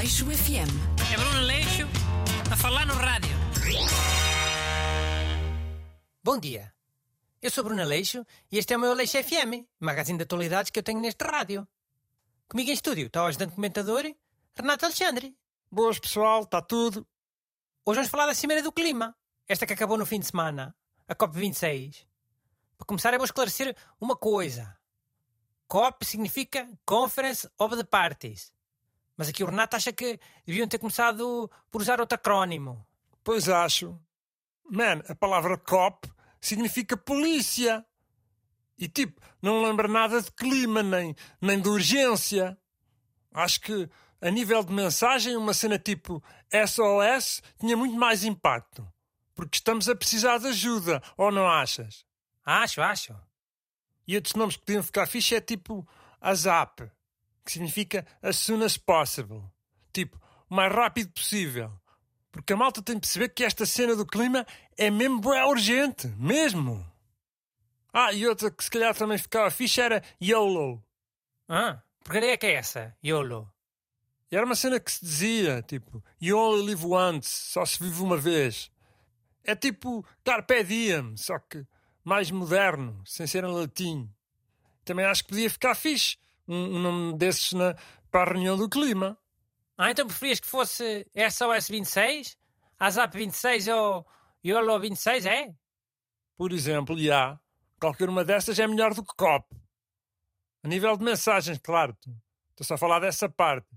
Aleixo FM. É Bruno Leixo a falar no rádio. Bom dia. Eu sou Bruno Aleixo e este é o meu Aleixo FM, magazine de atualidades que eu tenho neste rádio. Comigo em estúdio está o ajudante comentador Renato Alexandre. Boas, pessoal, está tudo. Hoje vamos falar da Cimeira do Clima, esta que acabou no fim de semana, a COP26. Para começar, eu vou esclarecer uma coisa. COP significa Conference of the Parties. Mas aqui o Renato acha que deviam ter começado por usar outro acrónimo. Pois acho. Man, a palavra cop significa polícia. E tipo, não lembra nada de clima, nem, nem de urgência. Acho que, a nível de mensagem, uma cena tipo SOS tinha muito mais impacto. Porque estamos a precisar de ajuda, ou não achas? Acho, acho. E outros nomes que podiam ficar fixe é tipo ASAP, que significa as soon as possible. Tipo, o mais rápido possível. Porque a malta tem de perceber que esta cena do clima é mesmo bué urgente. Mesmo. Ah, e outra que se calhar também ficava fixe era YOLO. Ah, porcaria é que é essa? YOLO. E era uma cena que se dizia, tipo, You only live once, só se vive uma vez. É tipo Carpe Diem, só que mais moderno, sem ser em latim. Também acho que podia ficar fixe um, um nome desses na, para a reunião do clima. Ah, então preferias que fosse SOS 26? ASAP 26 ou YOLO 26, é? Por exemplo, e há. Qualquer uma dessas é melhor do que COP. A nível de mensagens, claro. Estou só a falar dessa parte.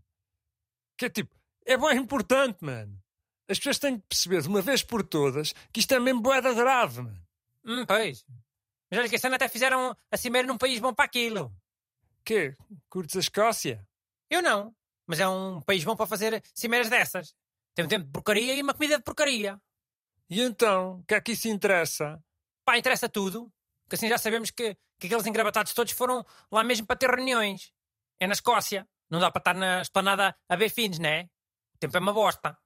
Que é tipo, é bem importante, mano. As pessoas têm que perceber de uma vez por todas que isto é mesmo boeda grave, mano. Hum, pois. Mas olha que este ano até fizeram a cimeira num país bom para aquilo. Quê? Curtes a Escócia? Eu não. Mas é um país bom para fazer cimeiras dessas. Tem um tempo de porcaria e uma comida de porcaria. E então, o que é que isso interessa? Pá, interessa tudo. Que assim já sabemos que, que aqueles engravatados todos foram lá mesmo para ter reuniões. É na Escócia. Não dá para estar na esplanada a ver fins, né? O tempo é uma bosta.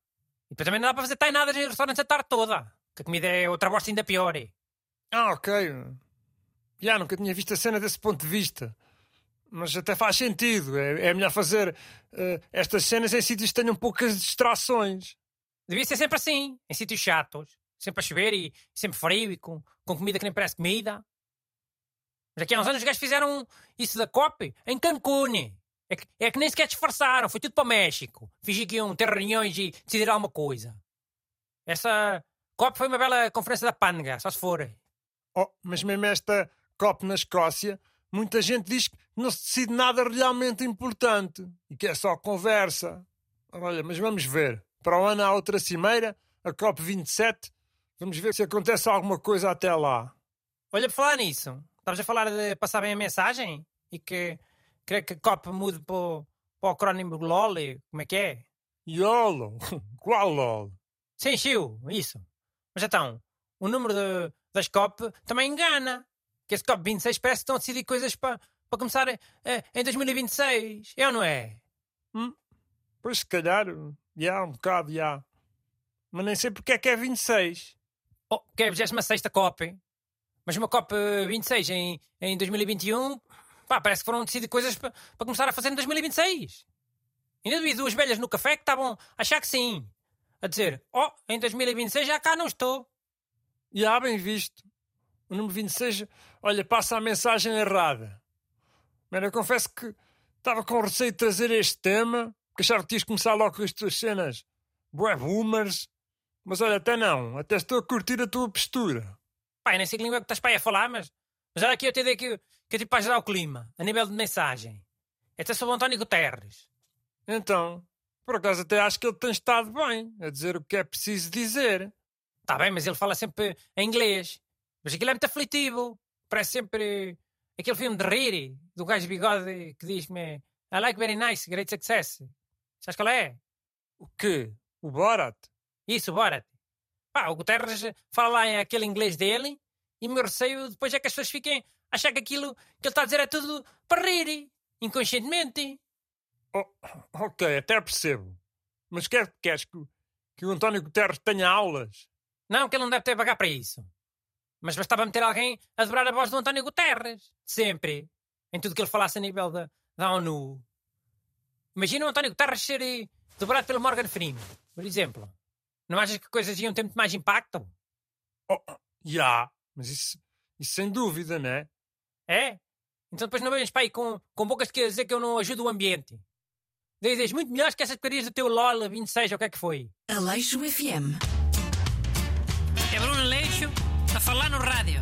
E depois também não dá para fazer tainadas em restaurantes a tarde toda. Que a comida é outra bosta ainda pior. é. Ah, ok. Já, nunca tinha visto a cena desse ponto de vista. Mas até faz sentido. É, é melhor fazer eh, estas cenas em sítios que tenham poucas distrações. Devia ser sempre assim, em sítios chatos. Sempre a chover e sempre frio e com, com comida que nem parece comida. Mas aqui há uns anos os gajos fizeram isso da COP em Cancún. É que, é que nem sequer disfarçaram, foi tudo para o México. Fingir que iam ter reuniões e decidir alguma coisa. Essa COP foi uma bela conferência da pândega, só se for. Oh, mas mesmo esta COP na Escócia, muita gente diz que não se decide nada realmente importante e que é só conversa. Olha, mas vamos ver. Para o ano há outra cimeira, a COP 27. Vamos ver se acontece alguma coisa até lá. Olha, por falar nisso, estavas a falar de passar bem a mensagem e que querer que a COP mude para o, para o acrónimo LOL, como é que é? YOLO? Qual LOL? Sim, Chiu, isso. Mas então, o número de, das COP também engana. Que esse COP 26 parece que estão a decidir coisas para, para começar em 2026. É ou não é? Hum? Pois se calhar, já, um bocado, já. Mas nem sei porque é que é 26. Oh, que é a 26 COP. hein? Mas uma COP 26 em, em 2021, pá, parece que foram decidir coisas para, para começar a fazer em 2026. Ainda vi duas velhas no café que estavam a achar que sim. A dizer, oh, em 2026 já cá não estou. Já, bem visto. O número 26, olha, passa a mensagem errada. Mano, eu confesso que estava com receio de trazer este tema, porque achava que tinhas de começar logo com as tuas cenas bué boomers. Mas olha, até não. Até estou a curtir a tua postura. Eu nem sei que língua é que estás para aí a falar, mas, mas olha aqui eu te digo que, que é tipo para gerar o clima, a nível de mensagem. Este é sobre o António Guterres. Então, por acaso até acho que ele tem estado bem a dizer o que é preciso dizer. Está bem, mas ele fala sempre em inglês. Mas aquilo é muito aflitivo. Parece sempre aquele filme de rir do gajo de bigode que diz-me I like very nice, great success. Sabes qual é? O quê? O Borat? Isso, bora. Pá, o Guterres fala lá em aquele inglês dele e o meu receio depois é que as pessoas fiquem a achar que aquilo que ele está a dizer é tudo para rir, inconscientemente. Oh, ok, até percebo. Mas quer, queres que, que o António Guterres tenha aulas? Não, que ele não deve ter pagar para isso. Mas bastava meter alguém a dobrar a voz do António Guterres. Sempre. Em tudo que ele falasse a nível da, da ONU. Imagina o António Guterres ser, dobrado pelo Morgan Freeman, por exemplo. Não achas que coisas iam ter muito mais impacto? Oh, já, mas isso, isso sem dúvida, né? É? Então depois não venhas para aí com, com bocas que dizer que eu não ajudo o ambiente. Dizes muito melhores que essas porcarias do teu LOL 26 ou o que é que foi. Aleixo FM. É Bruno Leixo a falar no rádio.